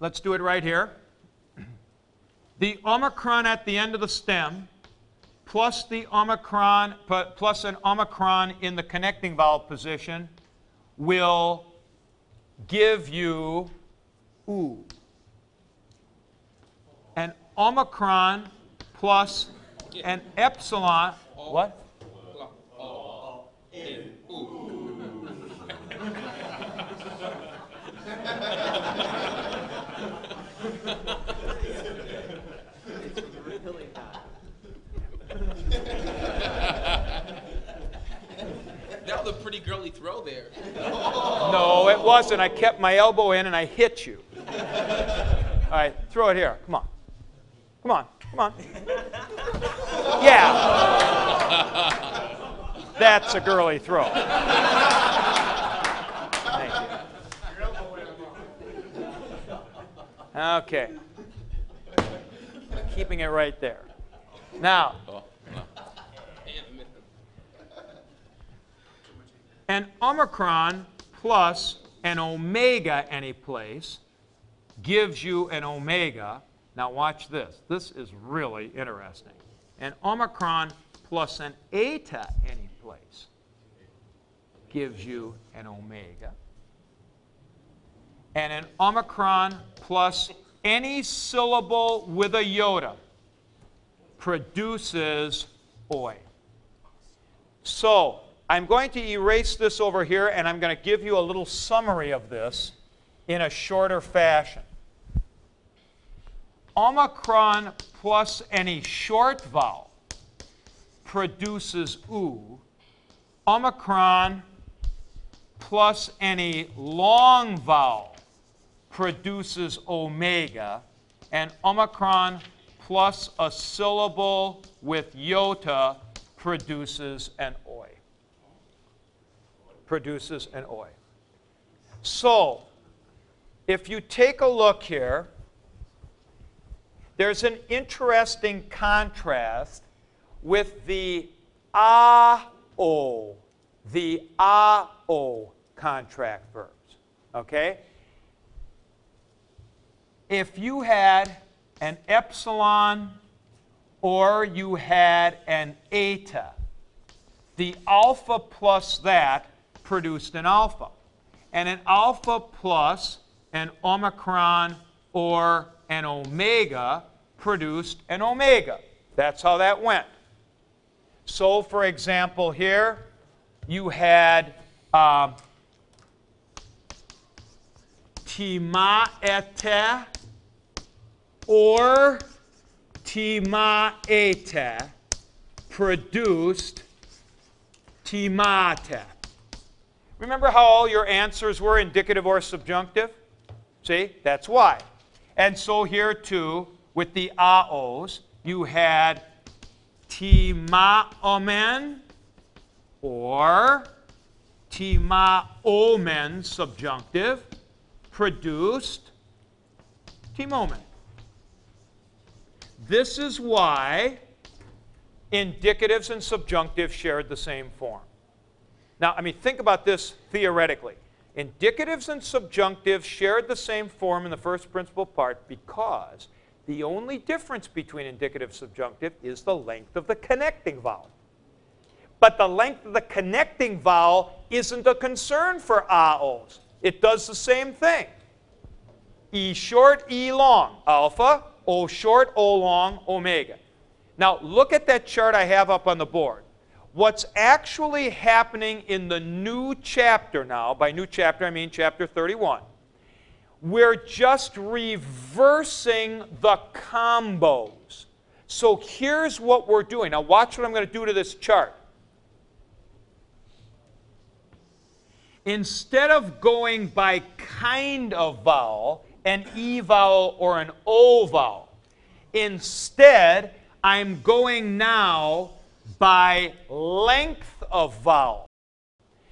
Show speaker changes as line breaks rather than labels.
let's do it right here. The omicron at the end of the stem plus the omicron plus an omicron in the connecting vowel position will give you ooh. An omicron plus an epsilon. What?
That was a pretty girly throw there.
No, it wasn't. I kept my elbow in and I hit you. All right, throw it here. Come on. Come on. Come on. Yeah. That's a girly throw. Thank you. Okay. Keeping it right there. Now,
Oh, no. Damn, I missed him.
an omicron plus an omega any place gives you an omega. Now watch this. This is really interesting. An omicron plus an eta any place gives you an omega. And an omicron plus any syllable with a iota produces oi. So I'm going to erase this over here and I'm going to give you a little summary of this in a shorter fashion. Omicron plus any short vowel produces oo. Omicron plus any long vowel produces omega. And omicron plus a syllable with iota produces an. Produces an oi. So, if you take a look here, there's an interesting contrast with the a-o, the a-o contract verbs. Okay? If you had an epsilon or you had an eta, the alpha plus that produced an alpha. And an alpha plus an omicron or an omega produced an omega. That's how that went. So, for example, here you had um, timaete or timaete produced timate. Remember how all your answers were indicative or subjunctive? See, that's why. And so here too, with the aos, you had timaomen or timaomen subjunctive produced timomen. This is why indicatives and subjunctives shared the same form. Now, I mean, think about this theoretically. Indicatives and subjunctives shared the same form in the first principal part because the only difference between indicative subjunctive is the length of the connecting vowel. But the length of the connecting vowel isn't a concern for AOs. It does the same thing. E short, E long, alpha, O short, O long, omega. Now, look at that chart I have up on the board. What's actually happening in the new chapter now, by new chapter I mean chapter 31, we're just reversing the combos. So here's what we're doing. Now, watch what I'm going to do to this chart. Instead of going by kind of vowel, an E vowel or an O vowel, instead, I'm going now by length of vowel.